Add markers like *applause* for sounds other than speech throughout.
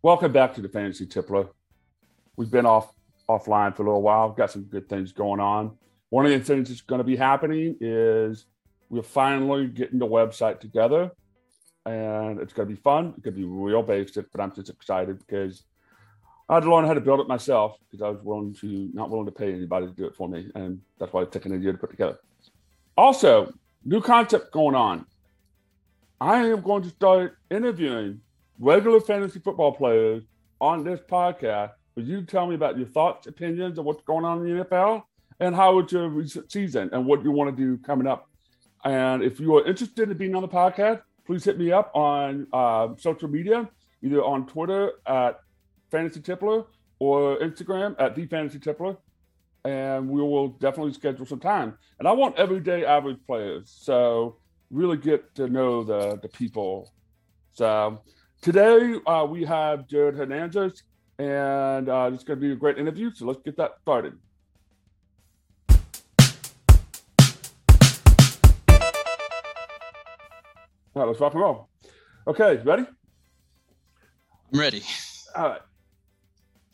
Welcome back to the Fantasy Tippler. We've been off offline for a little while. We've got some good things going on. One of the things that's going to be happening is we're finally getting the website together, and it's going to be fun. It's going to be real basic, but I'm just excited because I had to learn how to build it myself because I was willing to not willing to pay anybody to do it for me, and that's why it's taken a year to put together. Also, new concept going on. I am going to start interviewing regular fantasy football players on this podcast. Would you tell me about your thoughts, opinions of what's going on in the NFL and how it's your recent season and what you want to do coming up? And if you are interested in being on the podcast, please hit me up on uh, social media, either on Twitter at Fantasy Tippler or Instagram at the Fantasy Tippler. And we will definitely schedule some time. And I want everyday average players. So really get to know the, the people. So today uh, we have Jared Hernandez, and uh, it's going to be a great interview. So let's get that started. All right, let's rock and roll. Okay, ready? I'm ready. All right.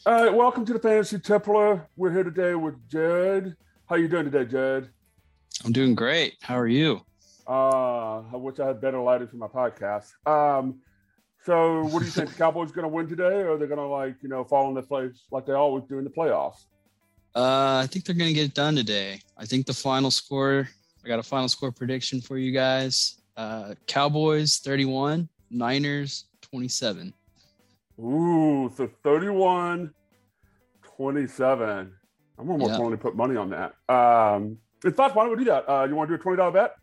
All right, welcome to the Fantasy Tippler. We're here today with Jared. How you doing today, Jared? I'm doing great. How are you? Uh, I wish I had better lighting for my podcast. Um, so what do you think? the Cowboys are going to win today, or are they're going to like you know fall in the place like they always do in the playoffs? Uh, I think they're going to get it done today. I think the final score. I got a final score prediction for you guys. Uh, Cowboys 31, Niners 27. Ooh, so 31 27. I'm almost yeah. willing to put money on that. Um, in fact, why don't we do that? Uh, you want to do a $20 bet?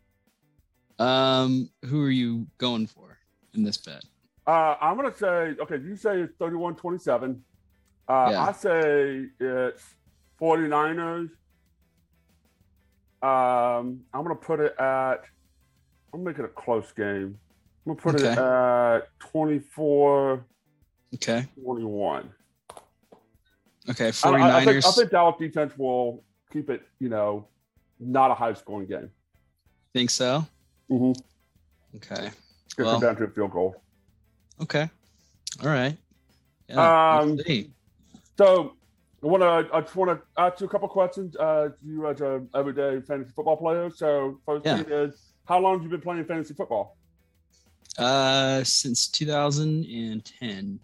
Um, who are you going for in this bet? Uh, I'm gonna say okay. You say it's 31 27. Uh, yeah. I say it's 49ers. Um, I'm gonna put it at. I'm making it a close game. I'm gonna put okay. it at 24. Okay. 21. Okay. 49ers. I, I, think, I think Dallas defense will keep it. You know, not a high scoring game. Think so? Mm-hmm. Okay. It's well, down to a field goal. Okay. All right. Yeah, um, so I want to. I just want to ask you a couple questions. Uh, you as a everyday fantasy football player. So first yeah. thing is, how long have you been playing fantasy football? Uh, since 2010.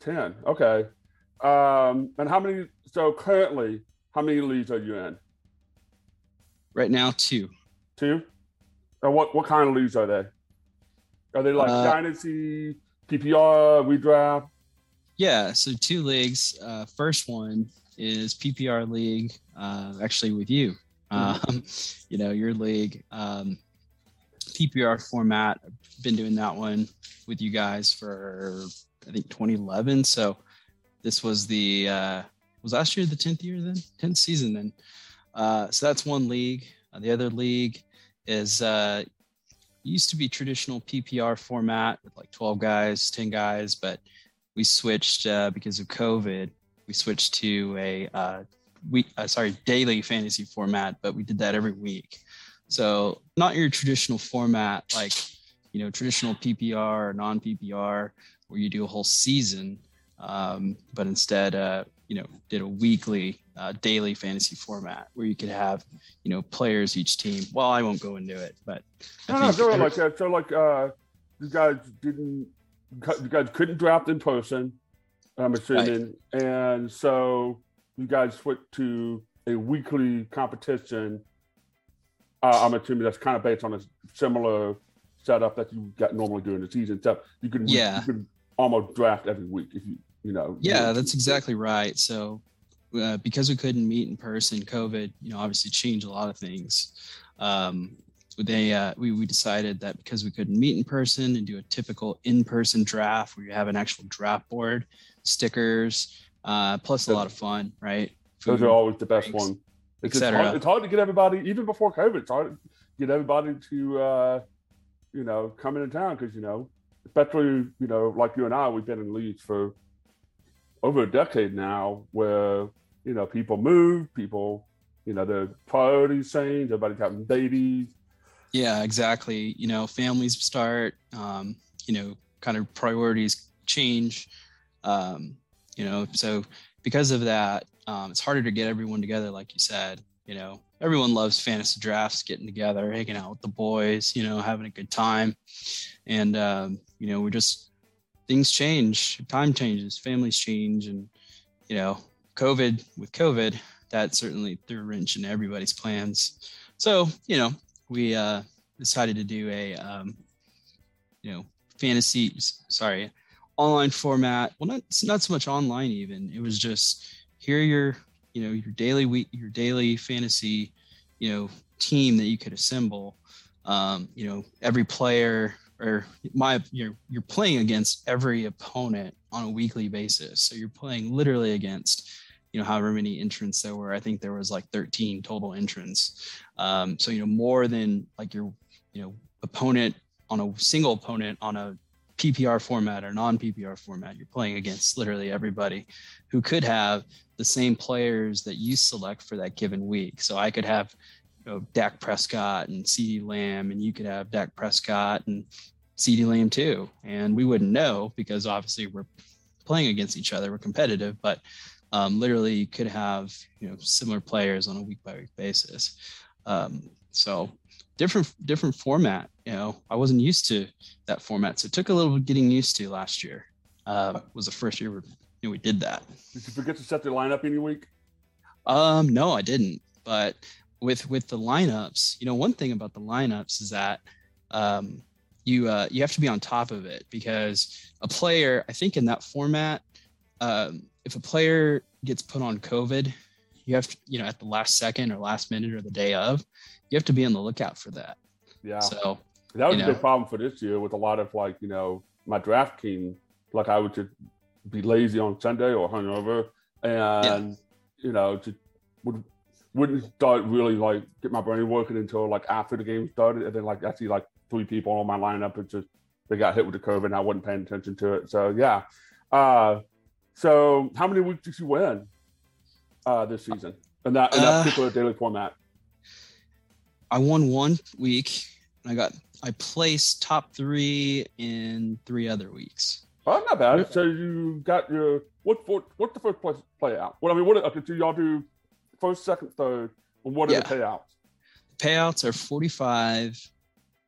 10. Okay. Um, and how many? So currently, how many leagues are you in? Right now, two. Two. And what what kind of leagues are they? Are they like uh, dynasty, PPR, redraft? Yeah, so two leagues. Uh, first one is PPR league, uh, actually with you. Mm-hmm. Um, *laughs* you know, your league, um, PPR format. I've been doing that one with you guys for I think 2011. So this was the uh, was last year the 10th year then 10th season then. Uh, so that's one league. Uh, the other league is uh, used to be traditional PPR format with like 12 guys, 10 guys, but we switched uh, because of COVID. We switched to a uh, week, uh, sorry, daily fantasy format, but we did that every week. So not your traditional format like you know traditional PPR or non PPR where you do a whole season, um, but instead uh, you know did a weekly uh, daily fantasy format where you could have you know players each team. Well i won't go into it but no no so like that. So like uh you guys didn't you guys couldn't draft in person i'm assuming. Right. and so you guys switched to a weekly competition. Uh, i'm assuming that's kind of based on a similar setup that you got normally during the season. So you could yeah. you could almost draft every week if you you know. Yeah, that's exactly right. So uh, because we couldn't meet in person, COVID, you know, obviously changed a lot of things. Um, they uh, we we decided that because we couldn't meet in person and do a typical in-person draft where you have an actual draft board, stickers, uh, plus a lot of fun, right? Food, Those are always the best ones. It's, hard, it's hard to get everybody, even before COVID. It's hard to get everybody to, uh, you know, come into town because you know, especially you know, like you and I, we've been in leagues for over a decade now where you know people move people you know the priorities change everybody's having babies yeah exactly you know families start um, you know kind of priorities change Um, you know, so because of that, um, it's harder to get everyone together, like you said. You know, everyone loves fantasy drafts, getting together, hanging out with the boys, you know, having a good time, and um, you know, we're just things change, time changes, families change, and you know, COVID with COVID, that certainly threw a wrench in everybody's plans. So, you know, we uh, decided to do a, um, you know, fantasy, sorry, online format. Well, not not so much online even. It was just here your, you know, your daily week, your daily fantasy, you know, team that you could assemble. Um, you know, every player or my you're you're playing against every opponent on a weekly basis. So you're playing literally against you know however many entrants there were. I think there was like 13 total entrants. Um, so you know more than like your you know opponent on a single opponent on a PPR format or non PPR format. You're playing against literally everybody who could have the same players that you select for that given week. So I could have you know, Dak Prescott and CeeDee Lamb, and you could have Dak Prescott and CeeDee Lamb too. And we wouldn't know because obviously we're playing against each other, we're competitive, but um, literally you could have you know similar players on a week by week basis. Um, so different different format. You know, I wasn't used to that format, so it took a little getting used to last year. Uh, was the first year we, you know, we did that. Did you forget to set the lineup any week? Um, no, I didn't. But with with the lineups, you know, one thing about the lineups is that um, you uh, you have to be on top of it because a player, I think, in that format, um, if a player gets put on COVID, you have to, you know, at the last second or last minute or the day of, you have to be on the lookout for that. Yeah. So that was a know. big problem for this year with a lot of like, you know, my draft team, like I would just be lazy on Sunday or hungover and, you know, just would, wouldn't start really like get my brain working until like after the game started. And then like I see like three people on my lineup. It's just, they got hit with the COVID and I wasn't paying attention to it. So yeah. Uh, so how many weeks did you win uh, this season in that, in that Uh, particular daily format? I won one week. And I got I placed top three in three other weeks. Oh, not bad. So you got your what? What? What's the first place play out? What I mean, what? Okay, so y'all do first, second, third, and what are Yeah. the payouts? The Payouts are 45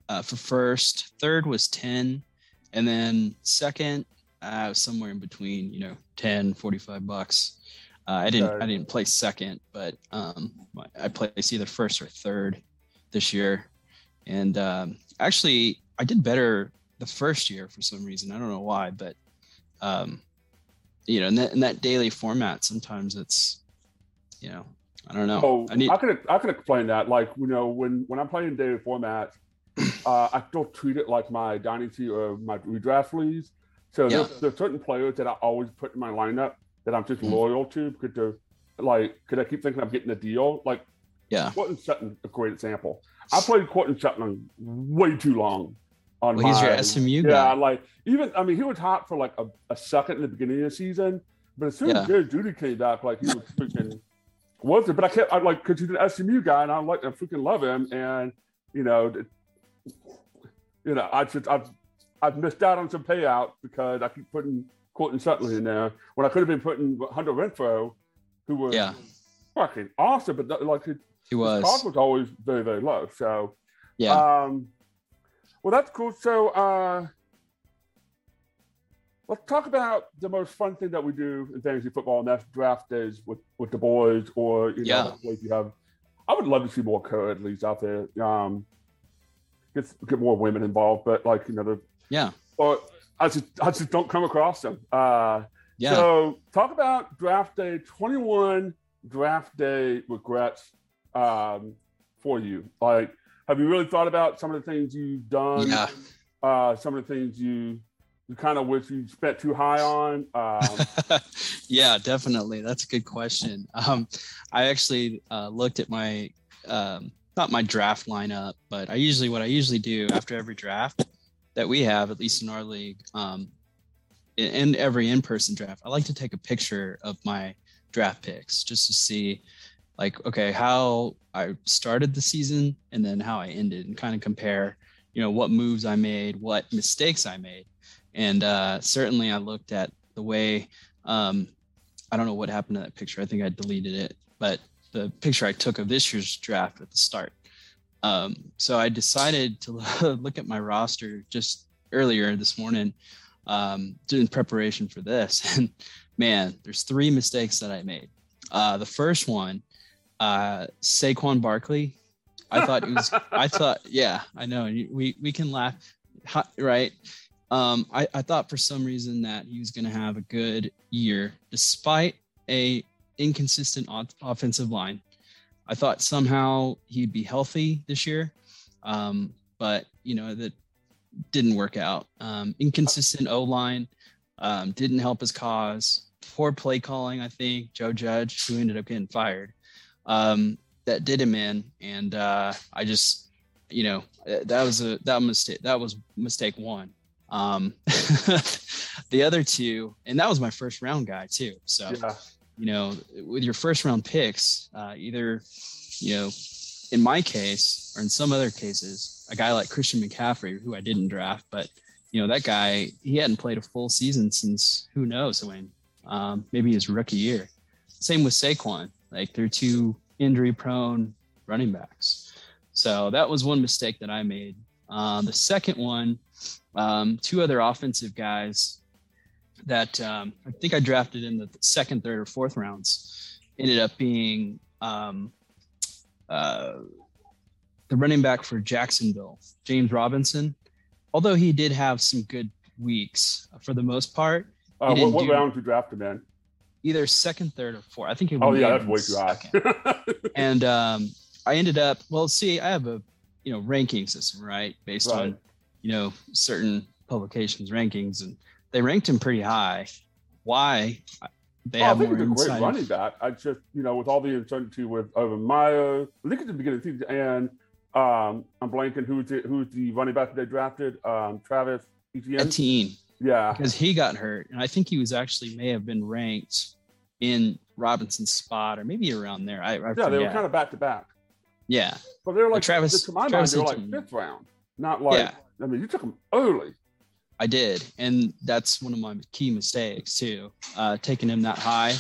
uh, for first. Third was 10. And then second, uh, somewhere in between, you know, 10, 45 bucks. Uh, I didn't Okay. I didn't place second, but um, I placed either first or third this year. And um, actually, I did better the first year for some reason. I don't know why, but um, you know, in that in that daily format, sometimes it's, you know, I don't know. Oh, I need I can I can explain that. Like you know, when when I'm playing daily format, *clears throat* uh, I still treat it like my dynasty or my redraft leagues. So Yeah. there's, there's certain players that I always put in my lineup that I'm just Mhm. loyal to because they're like, because I keep thinking I'm getting a deal. Like yeah. Courtland Sutton, a great example. I played Courtland Sutton way too long. On Well, he's your my- SMU Yeah, guy. like even I mean he was hot for like a, a second in the beginning of the season, but as soon as Yeah. Jerry Jeudy came back, like he was *laughs* freaking was it? But I kept I like because he's an SMU guy and I like I freaking love him and you know you know I just I've I've missed out on some payouts because I keep putting Courtland Sutton in there when I could have been putting Hunter Renfrow, who was Yeah. fucking awesome, but like his He his was. cost was always very very low. So Yeah. um, well, that's cool. So, uh, let's talk about the most fun thing that we do in fantasy football, and that's draft days with, with the boys, or you know, Yeah. hopefully if you have. I would love to see more co-athletes out there. Um, get get more women involved, but like you know, the, yeah. or I just I just don't come across them. Uh, Yeah. so talk about draft day 21 draft day regrets um, for you. Like, have you really thought about some of the things you've done? Yeah. Uh, some of the things you you kind of wish you spent too high on. Um, *laughs* yeah, definitely. That's a good question. Um, I actually uh, looked at my um, not my draft lineup, but I usually what I usually do after every draft that we have, at least in our league, um, in, every in-person draft, I like to take a picture of my draft picks just to see, like, okay, how I started the season and then how I ended, and kind of compare, you know, what moves I made, what mistakes I made and uh, certainly I looked at the way um, I don't know what happened to that picture. I think I deleted it, but the picture I took of this year's draft at the start. Um, so I decided to *laughs* look at my roster just earlier this morning, um, doing preparation for this. *laughs* And man, there's three mistakes that I made. Uh, the first one, uh, Saquon Barkley. I thought it was. I *laughs* thought, yeah, I know. We we can laugh, right? Um, I, I thought for some reason that he was going to have a good year despite a inconsistent offensive line. I thought somehow he'd be healthy this year, um, but you know that didn't work out. Um, inconsistent O line um, didn't help his cause. Poor play calling, I think. Joe Judge, who ended up getting fired, um, that did him in, and uh, I just, you know, that was a that mistake. That was mistake one. Um, *laughs* the other two, and that was my first round guy too. So, yeah. You know, with your first round picks, uh, either, you know, in my case or in some other cases, a guy like Christian McCaffrey, who I didn't draft, but you know that guy, he hadn't played a full season since who knows when, um, maybe his rookie year. Same with Saquon, like they're two injury prone running backs. So that was one mistake that I made. Uh, the second one um, two other offensive guys that um, I think I drafted in the second, third, or fourth rounds ended up being um, uh, the running back for Jacksonville, James Robinson. Although he did have some good weeks for the most part. Uh, what, what round did you draft him in? Either second, third, or fourth. I think he. Oh yeah, that's way too high. and um, I ended up. Well, see, I have a you know ranking system, right, based right. on you know certain publications rankings, and they ranked him pretty high. Why? They oh, have I think more he's a great running back. I just you know with all the uncertainty with Urban Meyer, I think at the beginning of the season, and um, I'm blanking who's the, who's the running back that they drafted, um, Travis Etienne. Etienne. Yeah, because he got hurt, and I think he was actually may have been ranked in Robinson's spot or maybe around there. I, I yeah, forget. they were kind of back to back. Yeah, but they were like Travis. To my Travis mind, they were like fifth round, not like yeah. I mean, you took him early. I did, and that's one of my key mistakes too. Uh, taking him that high,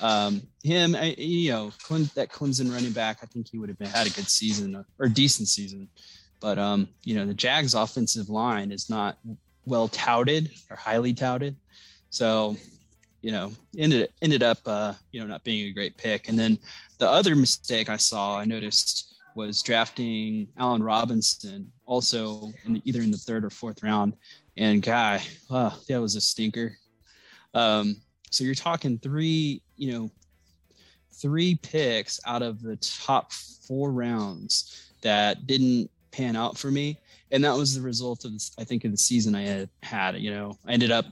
um, him, I, you know, that Clemson running back, I think he would have been, had a good season or decent season, but um, you know, the Jags' offensive line is not well touted or highly touted, so you know, ended ended up, uh, you know, not being a great pick. And then the other mistake I saw, I noticed was drafting Allen Robinson, also in the, either in the third or fourth round. And guy, wow, that was a stinker. Um, so you're talking three, you know, three picks out of the top four rounds that didn't pan out for me, and that was the result of, I think, of the season I had had. You know, I ended up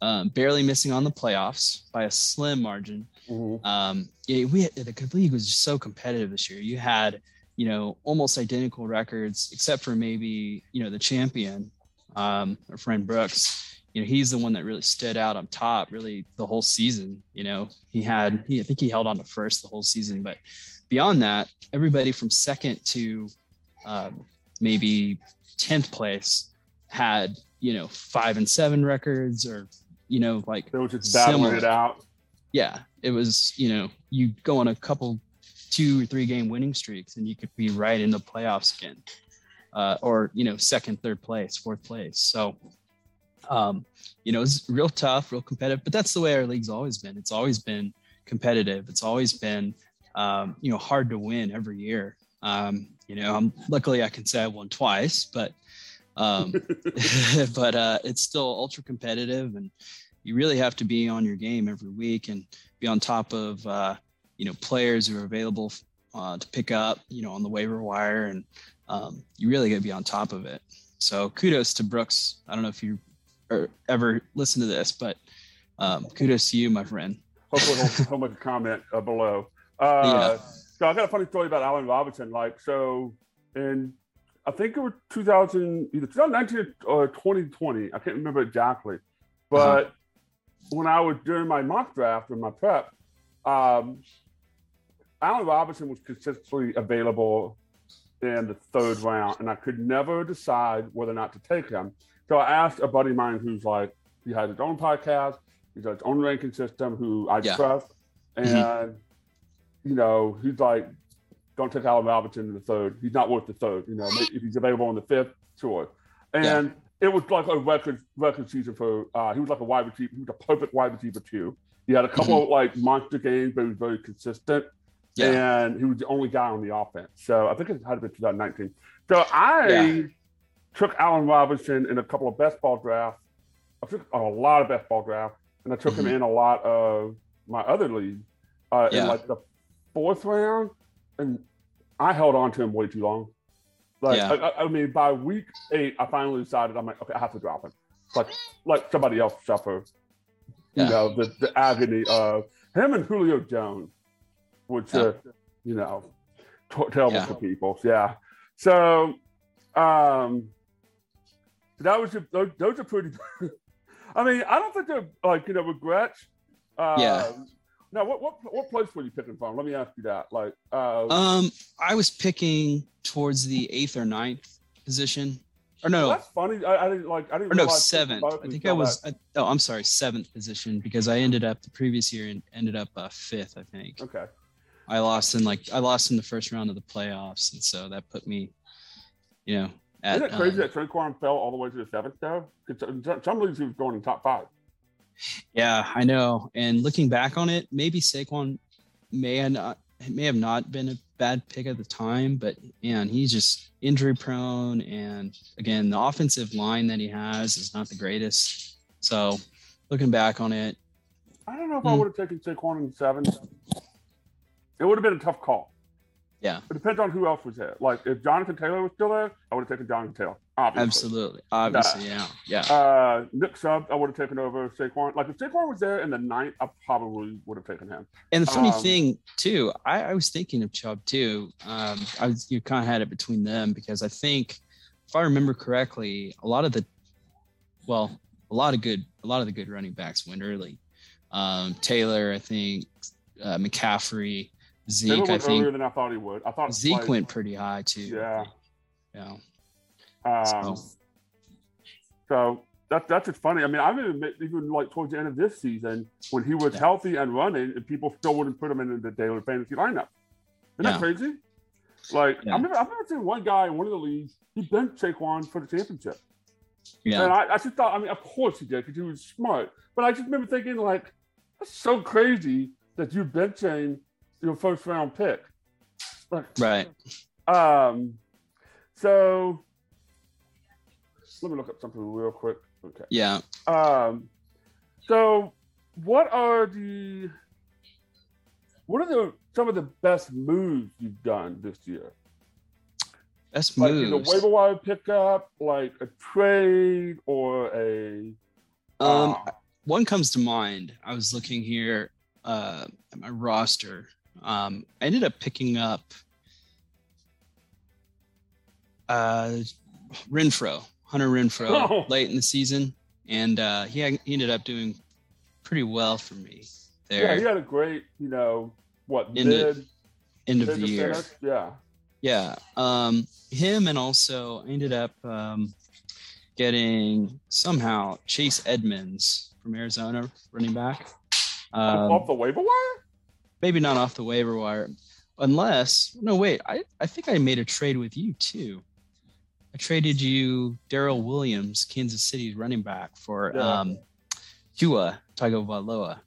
um, barely missing on the playoffs by a slim margin. Mm-hmm. Um, yeah, we had, the league was just so competitive this year. You had, you know, almost identical records, except for maybe you know the champion, um, our friend Brooks. You know, he's the one that really stood out on top, really the whole season. You know, he had, he, I think he held on to first the whole season, but beyond that, everybody from second to um, maybe tenth place had you know five and seven records or you know, like they were just battling it out. Yeah, it was. You know, you go on a couple, two or three game winning streaks, and you could be right in the playoffs again, uh, or you know, second, third place, fourth place. So, um, you know, it's real tough, real competitive. But that's the way our league's always been. It's always been competitive. It's always been, um, you know, hard to win every year. Um, you know, I'm luckily I can say I won twice, but um, *laughs* *laughs* but uh, it's still ultra competitive, and you really have to be on your game every week and be on top of uh, you know players who are available uh, to pick up, you know, on the waiver wire, and um, you really got to be on top of it. So kudos to Brooks. I don't know if you ever listen to this, but um, kudos to you, my friend. Hopefully, he'll, make a comment uh, below. Uh, yeah. So I got a funny story about Allen Robinson. Like, so in I think it was 2000, either 2019 or 2020. I can't remember exactly. But uh-huh. when I was doing my mock draft or my prep, um, Allen Robinson was consistently available in the third round, and I could never decide whether or not to take him. So I asked a buddy of mine who's like, he has his own podcast. He's got his own ranking system who I Yeah. trust. And, Mhm. you know, he's like, don't take Allen Robinson in the third. He's not worth the third. You know, if he's available in the fifth, sure. And it was like a record record season for, uh, he was like a wide receiver. He was a perfect wide receiver, too. He had a couple of like monster games, but he was very consistent Yeah. and he was the only guy on the offense. So I think it had to be 2019. So I Yeah. took Allen Robinson in a couple of best ball drafts. I took a lot of best ball drafts, and I took him Mhm. in a lot of my other leagues uh, in like the fourth round, and I held on to him way too long. Like Yeah. I, I- mean, by week eight, I finally decided I'm like, okay, I have to drop him. Like like somebody else suffer, you Yeah. know, the, the agony of him and Julio Jones, which Yeah. uh, you know, t- terrible Yeah. for people. Yeah. So, um, that was a, those, those are pretty. *laughs* I mean, I don't think they're like you know regrets. Uh, Yeah. Now, what what what place were you picking from? Let me ask you that. Like, uh, Um, I was picking towards the eighth or ninth position, or no, that's funny. I, I didn't like. I didn't. or no, seventh. I think I was. I, oh, I'm sorry, seventh position because I ended up the previous year and ended up uh, fifth. I think Okay. I lost in like I lost in the first round of the playoffs, and so that put me, you know, at Isn't it crazy um, that Traquan fell all the way to the seventh though? Some leagues he was going in top five. Yeah, I know. And looking back on it, maybe Saquon may have not may have not been a bad pick at the time, but man, he's just injury prone. And again, the offensive line that he has is not the greatest. So looking back on it, I don't know if I Hmm. would have taken Saquon in seven. It would have been a tough call. Yeah. It depends on who else was there. Like if Jonathan Taylor was still there, I would have taken Jonathan Taylor. Obviously. absolutely, obviously, yeah, yeah, Uh, Nick Chubb, I would have taken over Saquon. Like if Saquon was there in the ninth, I probably would have taken him. And the funny um, thing too, I, I was thinking of Chubb too. Um, I was you kind of had it between them because I think, if I remember correctly, a lot of the, well, a lot of good, a lot of the good running backs went early. Um, Taylor, I think, uh, McCaffrey, Zeke, I earlier think than I thought he would. I thought Zeke like, went pretty high too. Yeah. yeah. Um, So- So that's that's just funny. I mean, I've even even like towards the end of this season when he was Yeah. healthy and running, and people still wouldn't put him in the daily fantasy lineup. Isn't that crazy? Like Yeah. I've never I've never seen one guy in one of the leagues he benched Saquon for the championship. Yeah. And I, I just thought, I mean, of course he did because he was smart. But I just remember thinking, like, that's so crazy that you're benching your first round pick. Right. um, so let me look up something real quick. Okay. Yeah. Um, so what are the what are the some of the best moves you've done this year? Best Like in the moves. waiver wire pickup, like a trade or a Um, uh, one comes to mind. I was looking here uh, at my roster. Um, I ended up picking up uh, Renfrow, Hunter Renfrow, Oh. late in the season, and uh, he, he ended up doing pretty well for me there. yeah, he had a great, you know, what the mid, end of the year. finish? Yeah. Yeah. Um, him and also I ended up um, getting somehow Chase Edmonds from Arizona, running back. Um, Off the waiver wire? Maybe not off the waiver wire, unless no wait, I, I think I made a trade with you too. I traded you Darrel Williams, Kansas City running back, for Yeah. um Tua Tagovailoa.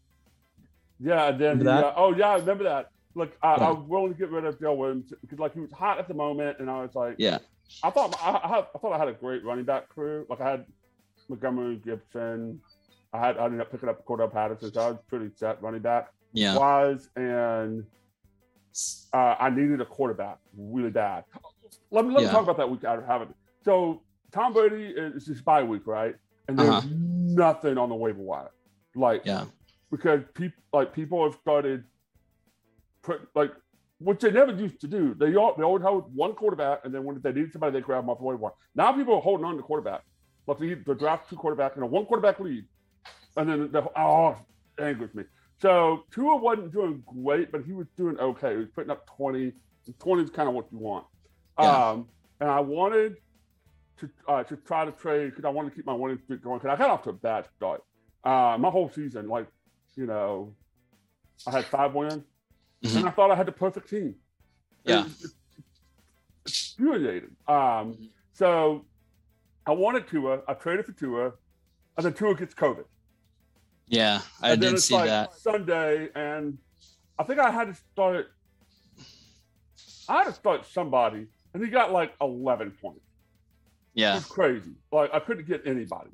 Yeah, then the, uh, oh yeah, I remember that. Look, I, Yeah. I was willing to get rid of Darrel Williams because like he was hot at the moment, and I was like, Yeah, I thought I, I, had, I thought I had a great running back crew. Like I had Montgomery Gibson. I had I ended up picking up Cordarrelle Patterson, so I was pretty set running back yeah, wise, and uh, I needed a quarterback really bad. Let me let me talk about that week I haven't. So Tom Brady is his bye week, right? And there's Uh-huh. nothing on the waiver wire, like yeah, because people like people have started put like which they never used to do. They all they always held one quarterback, and then when they needed somebody, they grab them off the waiver wire. Now people are holding on to quarterback. Like they, they draft two quarterback and a one quarterback lead, and then the oh it angers me. So Tua wasn't doing great, but he was doing okay. He was putting up 20. 20 is kind of what you want. Yeah. Um, and I wanted to uh, to try to trade because I wanted to keep my winning streak going because I got off to a bad start. Uh, my whole season, like, you know, I had five wins, Mhm. and I thought I had the perfect team. Yeah. Infuriating. Um, Mhm. so I wanted Tua. I traded for Tua, and then Tua gets COVID. Yeah, I and did it's see like that. Sunday, and I think I had to start. I had to start somebody, and he got like 11 points. It Yeah. was crazy. Like I couldn't get anybody.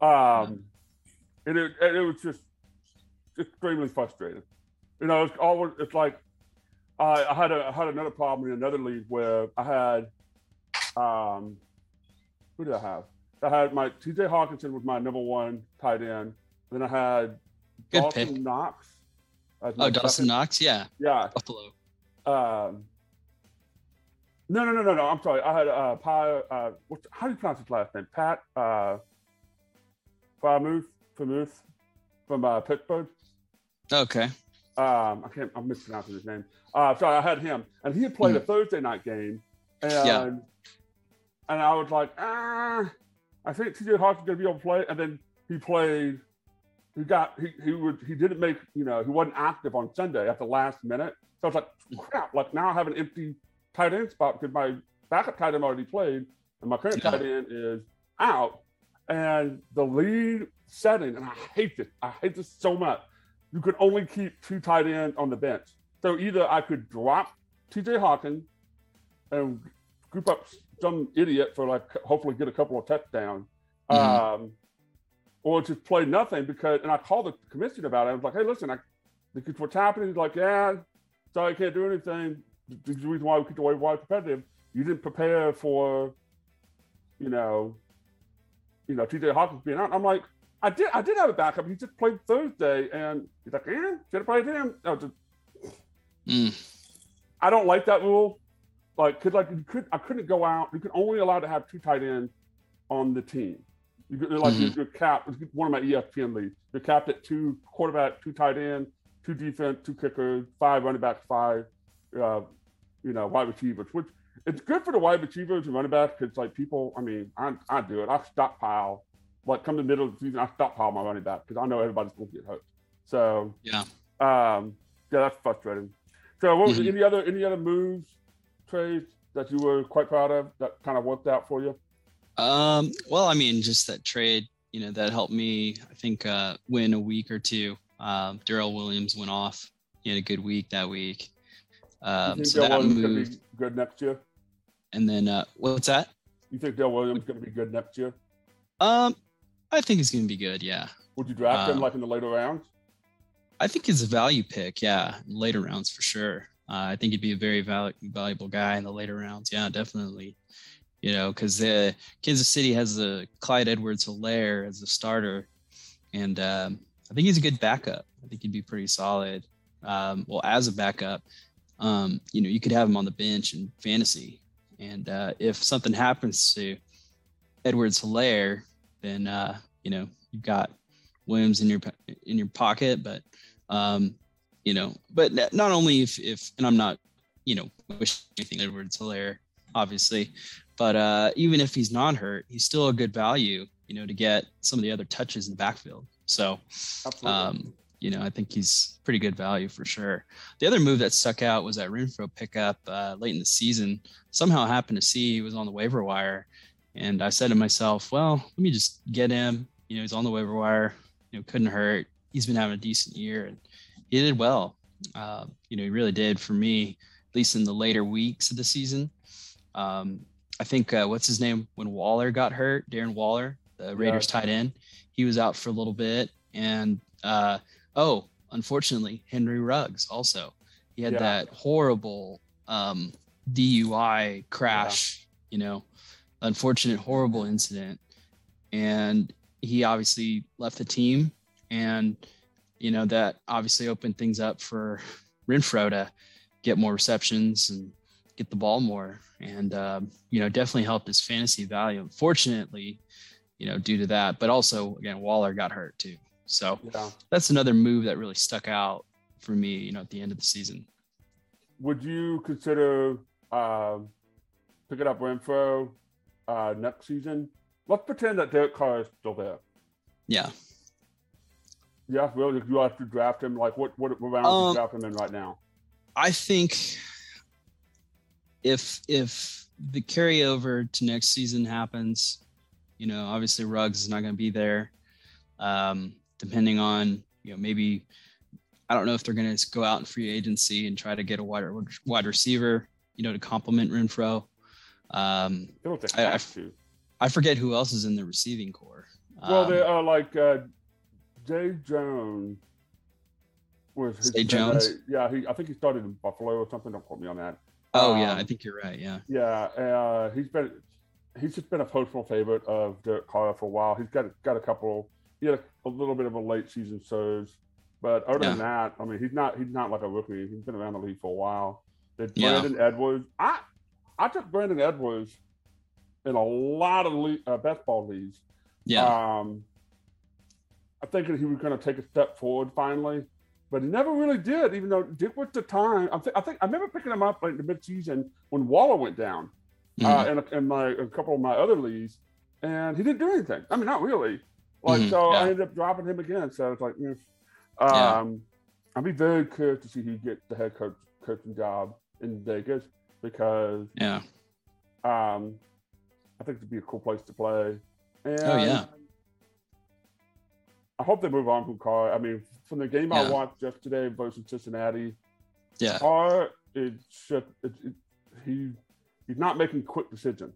Um, and it, and it was just extremely frustrating. You know, it's always it's like I, I had a I had another problem in another league where I had um who did I have? I had my TJ Hockenson was my number one tight end. Then I had Good Dawson pick. Knox. Oh, Dawson. Knox. Yeah, Yeah. Buffalo. Um, no, no, no, no, no. I'm sorry. I had uh, Pi. Uh, what, how do you pronounce his last name? Pat. Uh, Famuth, Famuth from uh, Pittsburgh. Okay. Um, I can't. I'm mispronouncing his name. Uh, sorry, I had him, and he had played a Thursday night game, and Yeah. and I was like, ah, I think TJ Hawks is gonna be able to play, and then he played. He got he he would he didn't make you know he wasn't active on Sunday at the last minute, so I was like, crap! Like now I have an empty tight end spot because my backup tight end already played, and my current Yeah. tight end is out, and the lead setting, and I hate this. I hate this so much you could only keep two tight ends on the bench. So either I could drop TJ Hawkins and group up some idiot for like hopefully get a couple of touchdowns, Mhm. um, or just play nothing because. And I called the commissioner about it. I was like, "Hey, listen, I, because what's happening is like, yeah, sorry, I can't do anything. This is the reason why we keep the waiver wire competitive. You didn't prepare for, you know, you know, TJ Hawkins being out. I'm like, I did, I did have a backup. He just played Thursday, and he's like, yeah, should have played him. No, just, Mm. I don't like that rule. Like, cause like you could, I couldn't go out. You could only allow to have two tight ends on the team. You could like you're, Mhm. you're capped. One of my E ESPN leagues, you're capped at two quarterback, two tight end, two defense, two kickers, five running back, five, uh, you know, wide receivers. Which it's good for the wide receivers and running backs because like people. I mean, I I do it. I stockpile. Like come the middle of the season, I stockpile my running back because I know everybody's going to get hurt. So Yeah. um, yeah, that's frustrating. So, what was Mhm. any other any other moves, trades that you were quite proud of that kind of worked out for you? Um, well, I mean, just that trade, you know, that helped me, I think, uh, win a week or two. Um, Darrel Williams went off. He had a good week that week. You Um, think so Dale that Williams moved. be good next year? And then, uh, what's that? You think Dale Williams is going to be good next year? Um, I think he's going to be good. Yeah. Would you draft him Um, like in the later rounds? I think he's a value pick. Yeah. Later rounds for sure. Uh, I think he'd be a very val- valuable guy in the later rounds. Yeah, definitely. You know, because uh, Kansas City has a Clyde Edwards Helaire as a starter. And um, I think he's a good backup. I think he'd be pretty solid. Um, well, as a backup, um, you know, you could have him on the bench in fantasy. And uh, if something happens to Edwards Helaire, then, uh, you know, you've got Williams in your in your pocket, but um, you know, but not only if if and I'm not, you know, wishing anything Edwards Helaire, obviously, but uh, even if he's not hurt, he's still a good value, you know, to get some of the other touches in the backfield. So, um, you know, I think he's pretty good value for sure. The other move that stuck out was that Renfrow pickup uh, late in the season. Somehow happened to see he was on the waiver wire, and I said to myself, "Well, let me just get him. You know, he's on the waiver wire. You know, couldn't hurt. He's been having a decent year, and he did well. Uh, you know, he really did for me, at least in the later weeks of the season. Um, I think uh, what's his name when Waller got hurt, Darren Waller, the Raiders tight end, he was out for a little bit, and uh, oh, unfortunately, Henry Ruggs also. He had Yeah. that horrible um, DUI crash, you know, unfortunate, horrible incident. And he obviously left the team. And, you know, that obviously opened things up for Renfrow to get more receptions and get the ball more. And, um, you know, definitely helped his fantasy value. Fortunately, you know, due to that. But also, again, Waller got hurt too. So yeah. that's another move that really stuck out for me, you know, at the end of the season. Would you consider um, picking up Renfrow uh, next season? Let's pretend that Derek Carr is still there. Yeah. Yeah, well, if you have to draft him. Like, what what round um, you draft him in right now? I think if if the carryover to next season happens, you know, obviously Ruggs is not going to be there. Um, depending on you know maybe I don't know if they're going to go out in free agency and try to get a wide wide receiver, you know, to complement Renfrow. Um, I, I, I, forget who else is in the receiving core. Well, um, they are like uh, Zay Jones was his Zay Jones. yeah, he I think he started in Buffalo or something. Don't quote me on that. Oh um, yeah, I think you're right. Yeah. Yeah, uh, he's been he's just been a personal favorite of Derek Carr for a while. He's got got a couple. He had a, a little bit of a late season surge, but other yeah. than that, I mean, he's not he's not like a rookie. He's been around the league for a while. Brandon yeah. Edwards? I I took Brandon Edwards in a lot of le- uh, best ball leagues. Yeah. Um, I think that he was going to take a step forward finally, but he never really did. Even though Dick was the time, I, th- I think I remember picking him up like in the midseason when Waller went down, uh, mm-hmm. uh, in, in my a couple of my other leagues, and he didn't do anything. I mean, not really. Like mm-hmm. so, yeah. I ended up dropping him again. So it's like, mm. um, yeah. I'd be very curious to see who gets the head coach coaching job in Vegas because yeah, um, I think it'd be a cool place to play. And oh yeah. I hope they move on from Carr. I mean, from the game yeah. I watched yesterday versus Cincinnati, yeah, Carr is just it, it, he he's not making quick decisions.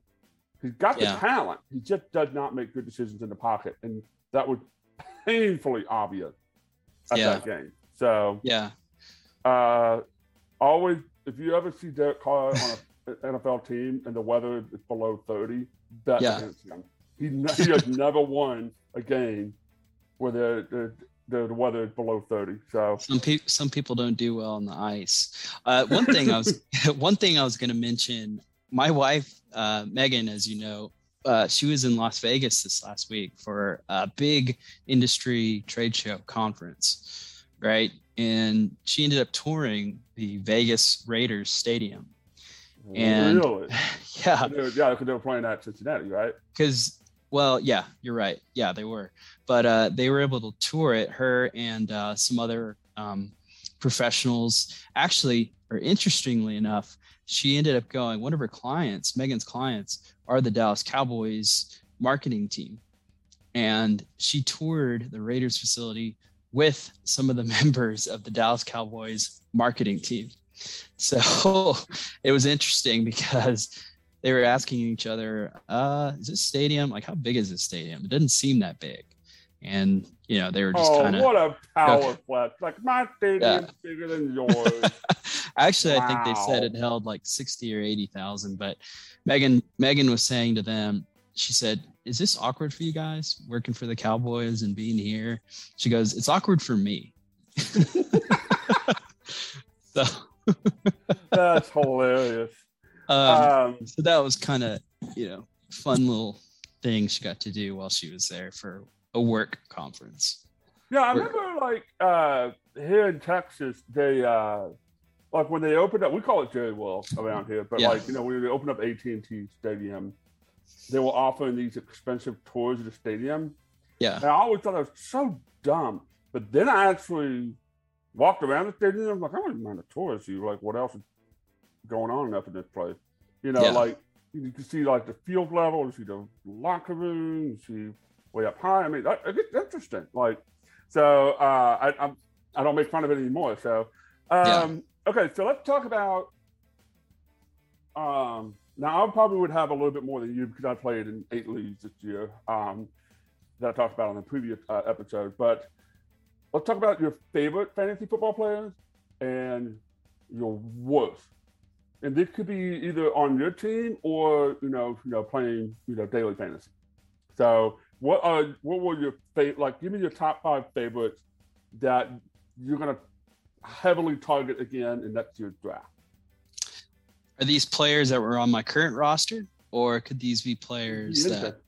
He's got yeah. the talent. He just does not make good decisions in the pocket, and that was painfully obvious at yeah. that game. So yeah, uh, always if you ever see Derek Carr on an *laughs* NFL team and the weather is below thirty, bet yeah. against him. He, he has never won a game where the, the the weather is below 30 so. Some people some people don't do well on the ice. Uh, one thing i was *laughs* *laughs* one thing i was going to mention my wife uh, megan as you know uh, she was in las vegas this last week for a big industry trade show conference right? And she ended up touring the vegas raiders stadium. And really? *laughs* yeah. Yeah because they were playing at cincinnati right? Because well, yeah, you're right. Yeah, they were, but uh, they were able to tour it. Her and uh, some other um, professionals actually, or interestingly enough, she ended up going. One of her clients, Megan's clients, are the Dallas Cowboys marketing team, and she toured the Raiders facility with some of the *laughs* members of the Dallas Cowboys marketing team. So *laughs* it was interesting because they were asking each other, uh, is this stadium like how big is this stadium? It doesn't seem that big. And you know, they were just oh, kind of what a power flex. Like my stadium's yeah. bigger than yours. *laughs* Actually, wow. I think they said it held like 60 or 80,000, but Megan Megan was saying to them, she said, Is this awkward for you guys working for the Cowboys and being here? She goes, It's awkward for me. *laughs* *laughs* so that's hilarious. Um, um, so that was kind of you know fun little thing she got to do while she was there for a work conference. Yeah, I remember like uh, here in Texas, they uh, like when they opened up. We call it Jerry World around here, but yeah. like you know when they opened up AT and T Stadium, they were offering these expensive tours of the stadium. Yeah, and I always thought that was so dumb. But then I actually walked around the stadium. I'm like, I don't mind a tour. See, like, what else is going on enough in this place. You know, yeah. like you can see like the field level, you see the locker room, you see way up high. I mean, that, it's interesting. Like, so uh, I I'm, I don't make fun of it anymore. So, um, yeah. okay, so let's talk about. Um, now I probably would have a little bit more than you because I played in eight leagues this year. Um, that I talked about on the previous uh, episode, but let's talk about your favorite fantasy football players and your worst and this could be either on your team or you know, you know, playing you know daily fantasy. So, what are what were your favorite? Like, give me your top five favorites that you're going to heavily target again in next year's draft. Are these players that were on my current roster, or could these be players that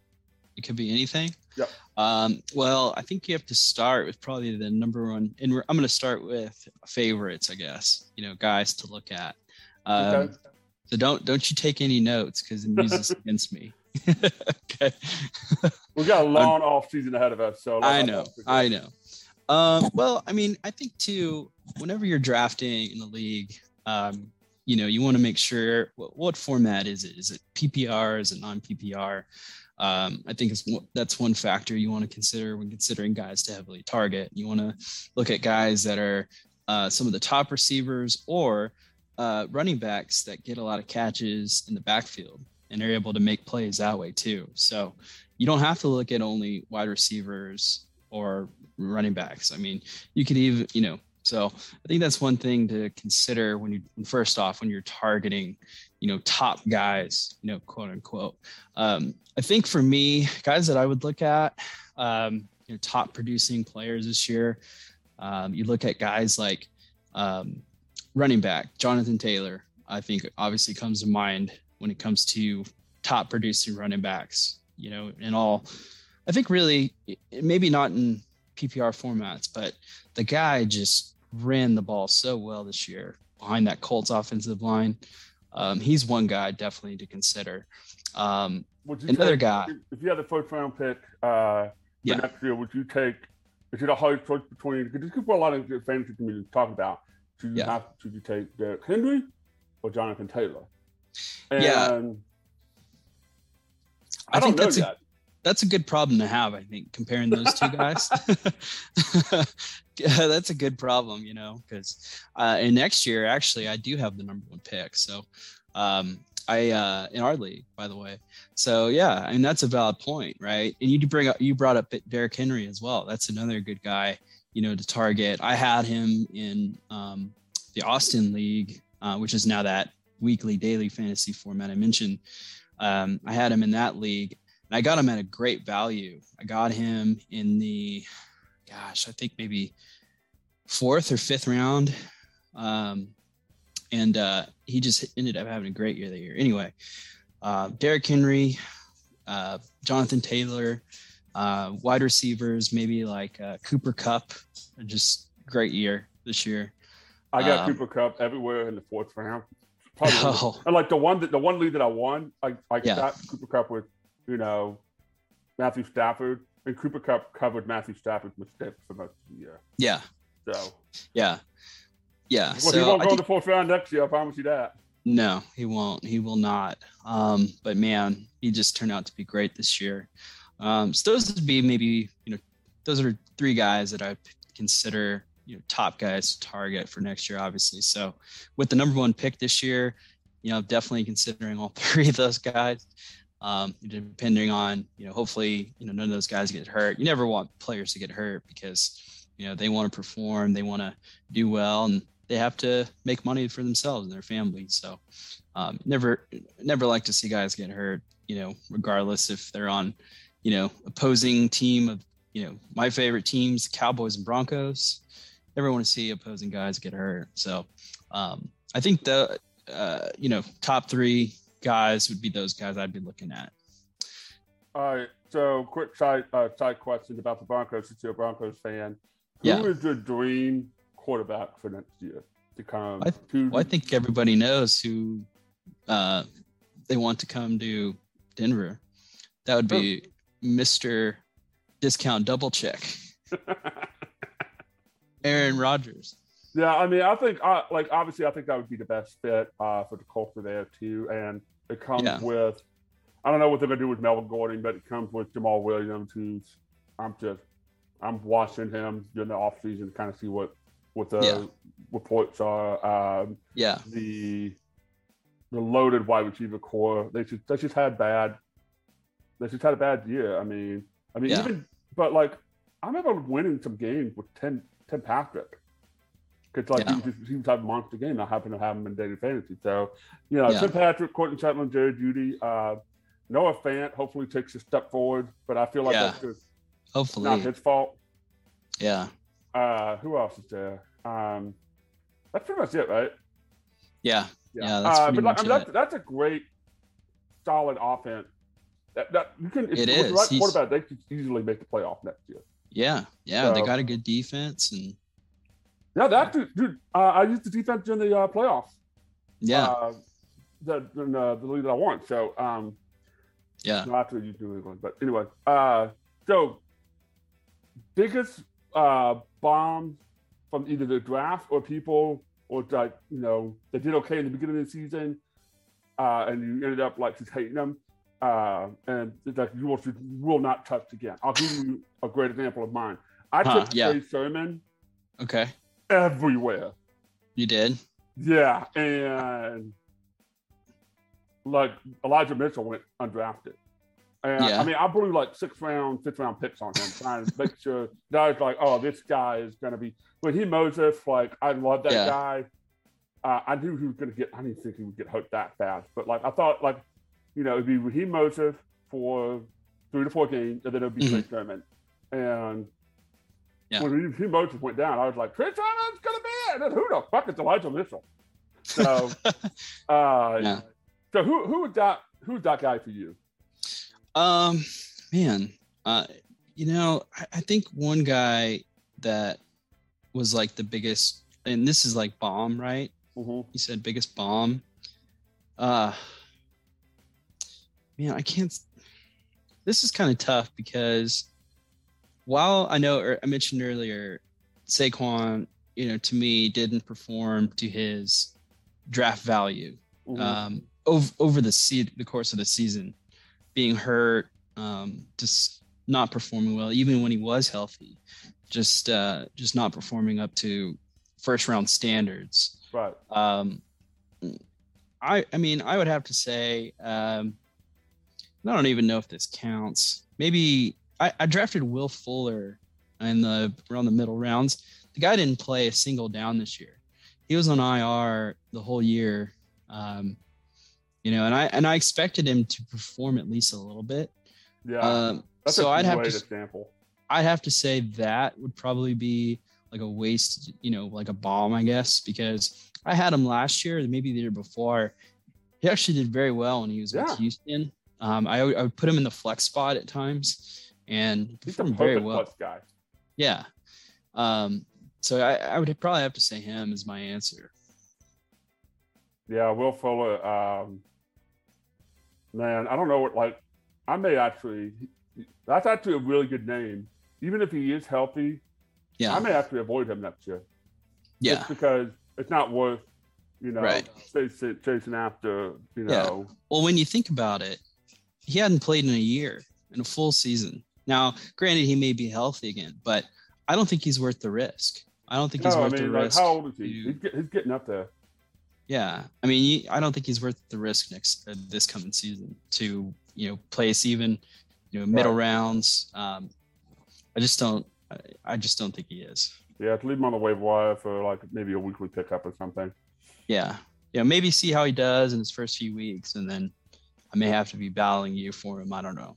it could be anything? Yeah. Um, well, I think you have to start with probably the number one, and I'm going to start with favorites, I guess. You know, guys to look at. Um, okay. So don't don't you take any notes because it uses *laughs* against me. *laughs* okay. We've got a *laughs* long off season ahead of us, so I know, I know. Um, well, I mean, I think too, whenever you're drafting in the league, um, you know, you want to make sure what, what, format is it? Is it PPR? Is it non PPR? Um, I think it's, that's one factor you want to consider when considering guys to heavily target. You want to look at guys that are uh, some of the top receivers or uh, running backs that get a lot of catches in the backfield and are able to make plays that way too. So you don't have to look at only wide receivers or running backs. I mean, you could even, you know, so I think that's one thing to consider when you first off when you're targeting, you know, top guys, you know, quote unquote. Um, I think for me, guys that I would look at, um, you know, top producing players this year. Um, you look at guys like um, running back Jonathan Taylor. I think obviously comes to mind when it comes to top producing running backs. You know, in all, I think really maybe not in PPR formats, but the guy just ran the ball so well this year behind that Colts offensive line. Um, he's one guy definitely to consider. Um, another take, guy. If you had the first round pick uh, yeah. next year, would you take? Is it a hard choice between? Because there's people a lot of fantasy communities talk about. Should you yeah. have? Should you take Derrick Henry or Jonathan Taylor? And yeah. I, I think that's a, that's a good problem to have. I think comparing those two guys, *laughs* *laughs* that's a good problem, you know, because uh, in next year, actually, I do have the number one pick. So, um, I uh, in our league, by the way. So yeah, I mean that's a valid point, right? And you bring up you brought up Derrick Henry as well. That's another good guy, you know, to target. I had him in um, the Austin League, uh, which is now that weekly daily fantasy format I mentioned. Um, I had him in that league, and I got him at a great value. I got him in the, gosh, I think maybe fourth or fifth round. Um, and uh, he just ended up having a great year that year. Anyway, uh, Derrick Henry, uh, Jonathan Taylor, uh, wide receivers, maybe like uh, Cooper Kupp, just great year this year. I got um, Cooper Kupp everywhere in the fourth round. Probably, *laughs* oh. and like the one that the one league that I won, I I yeah. got Cooper Kupp with you know, Matthew Stafford and Cooper Kupp covered Matthew Stafford's mistakes for most of the year. Yeah. So. Yeah. Yeah. Well, so he won't go to the fourth round next year. I promise you that. No, he won't. He will not. Um, but man, he just turned out to be great this year. Um, so those would be maybe you know, those are three guys that I consider you know top guys to target for next year, obviously. So with the number one pick this year, you know, definitely considering all *laughs* three of those guys um, depending on you know hopefully you know none of those guys get hurt you never want players to get hurt because you know they want to perform they want to do well and they have to make money for themselves and their families so um, never never like to see guys get hurt you know regardless if they're on you know opposing team of you know my favorite teams cowboys and broncos never want to see opposing guys get hurt so um, i think the uh, you know top three guys would be those guys I'd be looking at. All right. So, quick side uh, side question about the Broncos. Since you're a Broncos fan, who yeah. is your dream quarterback for next year to come? I, to well, I think everybody knows who uh, they want to come to Denver. That would be oh. Mister Discount Double Check, *laughs* Aaron Rodgers. Yeah, I mean, I think, uh, like, obviously, I think that would be the best fit uh, for the culture there too, and it comes yeah. with, I don't know what they're gonna do with Melvin Gordon, but it comes with Jamal Williams, who's, I'm just, I'm watching him during the off season to kind of see what what the yeah. reports are. Um, yeah, the the loaded wide receiver core, they just they just had bad, they just had a bad year. I mean, I mean, yeah. even but like, I remember winning some games with Tim Tim Patrick because like yeah. he, just, seems to have monster game. I happen to have him in daily fantasy. So, you know. Tim Patrick, Courtland Sutton, Jerry Jeudy, uh, Noah Fant hopefully takes a step forward, but I feel like that's just hopefully not his fault. Yeah. Uh, who else is there? Um, that's pretty much it, right? Yeah. Yeah. yeah that's uh, but like, I mean, that's, that's a great, solid offense. That, that you can. It is. Right quarterback, they could easily make the playoff next year. Yeah. Yeah. So, they got a good defense and yeah, that dude, dude uh, I used the defense in the uh, playoffs. Yeah. Uh, the, the, uh, the league that I won. So, um, yeah. Not after you New England, but anyway. Uh, so biggest uh, bombs from either the draft or people or like you know they did okay in the beginning of the season, uh, and you ended up like just hating them, uh, and it's like you will, will not touch again. I'll give you a great example of mine. I Huh, took yeah. Trey Sermon Okay. everywhere. You did? Yeah, and like Elijah Mitchell went undrafted. And Yeah. I mean, I blew like six round, fifth round picks on him, trying to make sure that I was like, oh, this guy is going to be. When he Moses, like, I love that Yeah. guy. Uh, I knew he was going to get, I didn't think he would get hurt that fast, but like, I thought, like, you know, it'd be Raheem Mostert for three to four games, and then it'd be Trey Sermon. And Mm-hmm. Yeah. when Raheem Mostert went down, I was like, Trey Sermon's going to be it. And then who the fuck is Elijah Mitchell? So, *laughs* uh, Yeah. so who who was that who's that guy for you? Um, man, uh, you know, I, I think one guy that was like the biggest, and this is like bomb, right? Mm-hmm. You said biggest bomb. Uh, man, I can't. This is kind of tough because while I know, or I mentioned earlier, Saquon, you know, to me didn't perform to his draft value Mm-hmm. um, over, over the se- the course of the season, being hurt, um, just not performing well, even when he was healthy, just uh, just not performing up to first round standards. right. Um, I I mean I would have to say um, I don't even know if this counts. Maybe I, I drafted Will Fuller in the around the middle rounds. The guy didn't play a single down this year. He was on IR the whole year. Um, you know, and I and I expected him to perform at least a little bit. Yeah. Um, That's so a I'd have to example. I'd have to say that would probably be like a waste, you know, like a bomb, I guess, because I had him last year, maybe the year before. He actually did very well when he was Yeah. with Houston. Um, I, would- I would put him in the flex spot at times and He's a performed very well. plus guy. Yeah. Um, so I, I would probably have to say him as my answer. Yeah, Will Fuller. Um, man, I don't know what like. I may actually. That's actually a really good name. Even if he is healthy, Yeah. I may actually avoid him next year. yeah. Just because it's not worth, you know, Right. chasing, chasing after, you Yeah. know. Well, when you think about it, he hadn't played in a year, in a full season. Now, granted, he may be healthy again, but I don't think he's worth the risk. I don't think he's No, I worth mean, the like, risk. how old is he? He's, get, he's getting up there. Yeah, I mean, I don't think he's worth the risk next uh, this coming season to you know place even you know middle Right. rounds. Um, I just don't. I, I just don't think he is. Yeah, to leave him on the waiver wire for like maybe a weekly pickup or something. Yeah, yeah. Maybe see how he does in his first few weeks, and then I may have to be battling you for him. I don't know.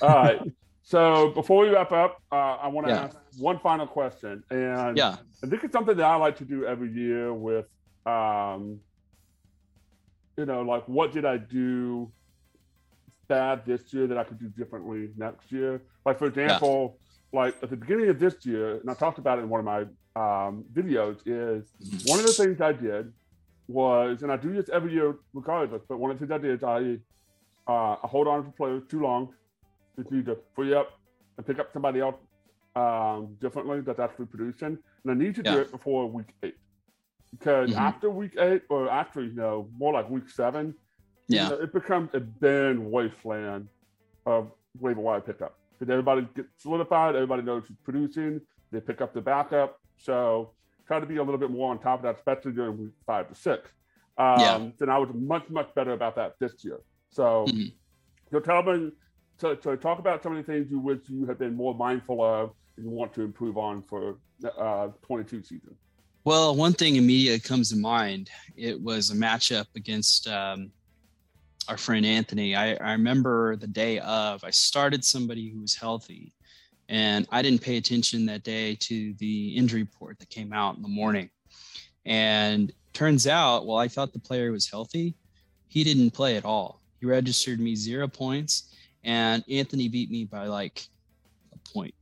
All right. *laughs* So before we wrap up, uh, I want to Yeah. ask one final question, and Yeah, I think it's something that I like to do every year with, um, you know, like what did I do bad this year that I could do differently next year? Like for example, like at the beginning of this year, and I talked about it in one of my um, videos, is Mhm. one of the things I did was, and I do this every year regardless, but one of the things I did is I, uh, I hold on to players too long. Just need to free up and pick up somebody else um, differently that's actually producing. And I need to do it before week eight. Because Mhm. after week eight, or actually, you know, more like week seven, you yeah, know, it becomes a barren wasteland of waiver wire pickup. Because everybody gets solidified, everybody knows who's producing, they pick up the backup. So try to be a little bit more on top of that, especially during week five to six. Um, Yeah. Then I was much, much better about that this year. So, Mhm. so tell me, so, so talk about some of the things you wish you had been more mindful of and you want to improve on for uh, 22 season. Well, one thing immediately comes to mind. It was a matchup against um, our friend Anthony. I, I remember the day of, I started somebody who was healthy, and I didn't pay attention that day to the injury report that came out in the morning. And turns out, well, I thought the player was healthy. He didn't play at all. He registered me zero points, and Anthony beat me by like a point.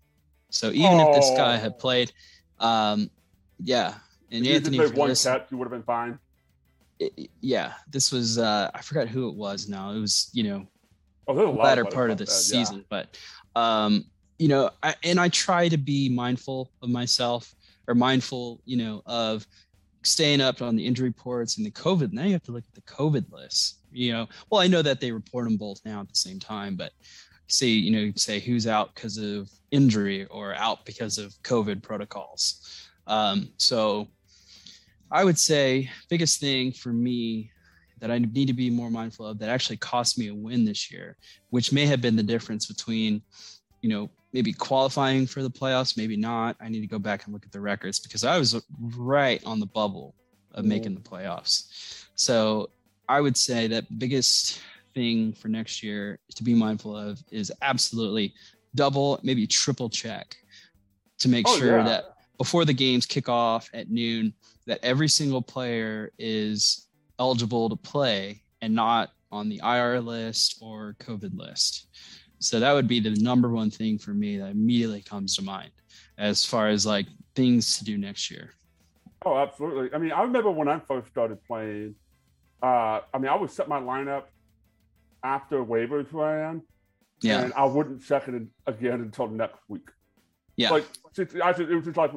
So even if this guy had Oh. played, um, yeah, and if you Anthony, just for one this- catch, you would have been fine. it- yeah, this was uh, I forgot who it was now. It was you know Oh, lot latter part of the that, yeah. season, but um, you know, I, and I try to be mindful of myself or mindful, you know, of staying up on the injury reports and the COVID. Now you have to look at the COVID list. You know, well, I know that they report them both now at the same time, but say, you know, say who's out because of injury or out because of COVID protocols. Um, so I would say biggest thing for me that I need to be more mindful of that actually cost me a win this year, which may have been the difference between, you know, maybe qualifying for the playoffs, maybe not. I need to go back and look at the records because I was right on the bubble of making the playoffs. So I would say that biggest thing for next year to be mindful of is absolutely double, maybe triple check to make oh, sure yeah. that before the games kick off at noon, that every single player is eligible to play and not on the IR list or COVID list. So that would be the number one thing for me that immediately comes to mind as far as like things to do next year. Oh, absolutely. I mean, I remember when I first started playing, uh, I mean, I would set my lineup after waivers ran. Yeah. And I wouldn't check it again until next week. Yeah. Like, it was just like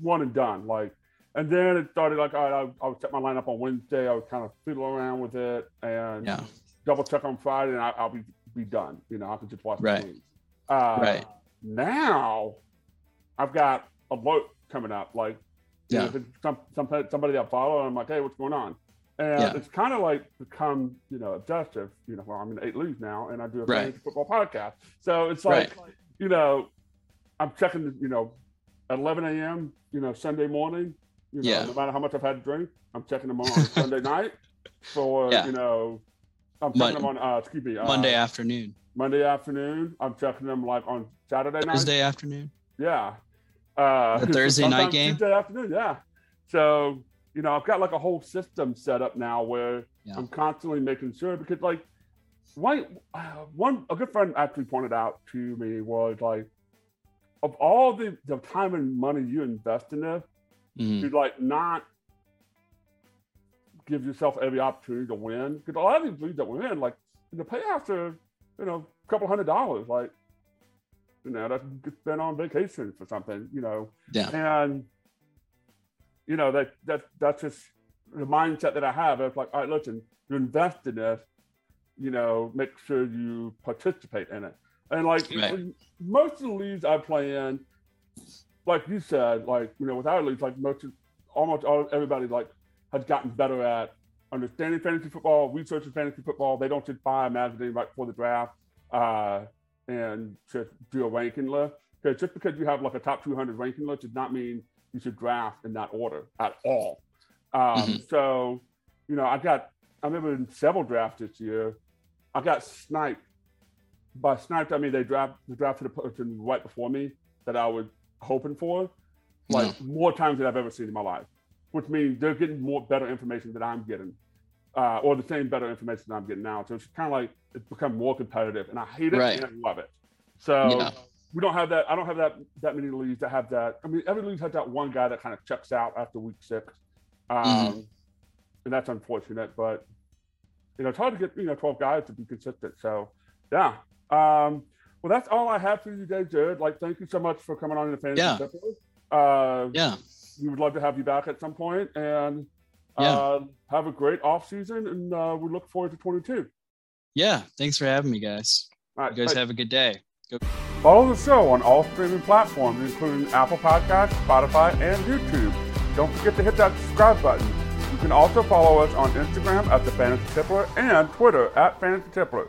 one and done. Like, and then it started like, all right, I, I would set my lineup on Wednesday. I would kind of fiddle around with it and yeah. double check on Friday, and I, will be be done. You know, I could just watch right. the game. Uh, right. Now, I've got a vote coming up. Like, yeah. know, if it's some, some, somebody that I follow, I'm like, hey, what's going on? And yeah. it's kind of like become, you know, obsessive. You know, well, I'm in eight leagues now, and I do a right. football podcast. So it's like, right. you know, I'm checking, you know, at 11 a.m. You know, Sunday morning. You know, yeah. no matter how much I've had to drink, I'm checking them on Sunday *laughs* night for yeah. you know, I'm checking Mon- them on uh, excuse me uh, Monday afternoon. Monday afternoon. I'm checking them like on Saturday night. Thursday afternoon. Yeah. Uh, the *laughs* Thursday night game. Tuesday afternoon. Yeah. So you know, I've got like a whole system set up now where yeah. I'm constantly making sure because like one uh, one a good friend actually pointed out to me was like of all the, the time and money you invest in this, mm-hmm. to like not give yourself every opportunity to win. Because a lot of these leagues that win, like the payouts are, you know, a couple hundred dollars. Like, you know, that's spent on vacation for something, you know. Yeah. And you know, that that that's just the mindset that I have. It's like, all right, listen, you invest in this, you know, make sure you participate in it. And like right. most of the leagues I play in, like you said, like you know, with our leagues, like most, almost all everybody like has gotten better at understanding fantasy football, researching fantasy football. They don't just buy a magazine right before the draft uh, and just do a ranking list. Because just because you have like a top 200 ranking list does not mean you should draft in that order at all. Um, mm-hmm. So, you know, I got, I remember in several drafts this year, I got sniped. By sniped, I mean they draft they drafted a person right before me that I was hoping for, like yeah. more times than I've ever seen in my life. Which means they're getting more better information than I'm getting, uh, or the same better information that I'm getting now. So it's kind of like it's become more competitive, and I hate it right. and I love it. So yeah. we don't have that. I don't have that that many leagues that have that. I mean, every league has that one guy that kind of checks out after week six, um, mm-hmm. and that's unfortunate. But you know, it's hard to get you know 12 guys to be consistent. So yeah. Um, well, that's all I have for you today, Jared. Like, thank you so much for coming on in the fantasy yeah. episode. Uh, yeah. We would love to have you back at some point and yeah. uh, have a great off season, and uh, we look forward to 22. Yeah. Thanks for having me, guys. All right, you guys have a good day. Go. Follow the show on all streaming platforms, including Apple Podcasts, Spotify, and YouTube. Don't forget to hit that subscribe button. You can also follow us on Instagram at the Fantasy Tippler and Twitter at Fantasy Tippler.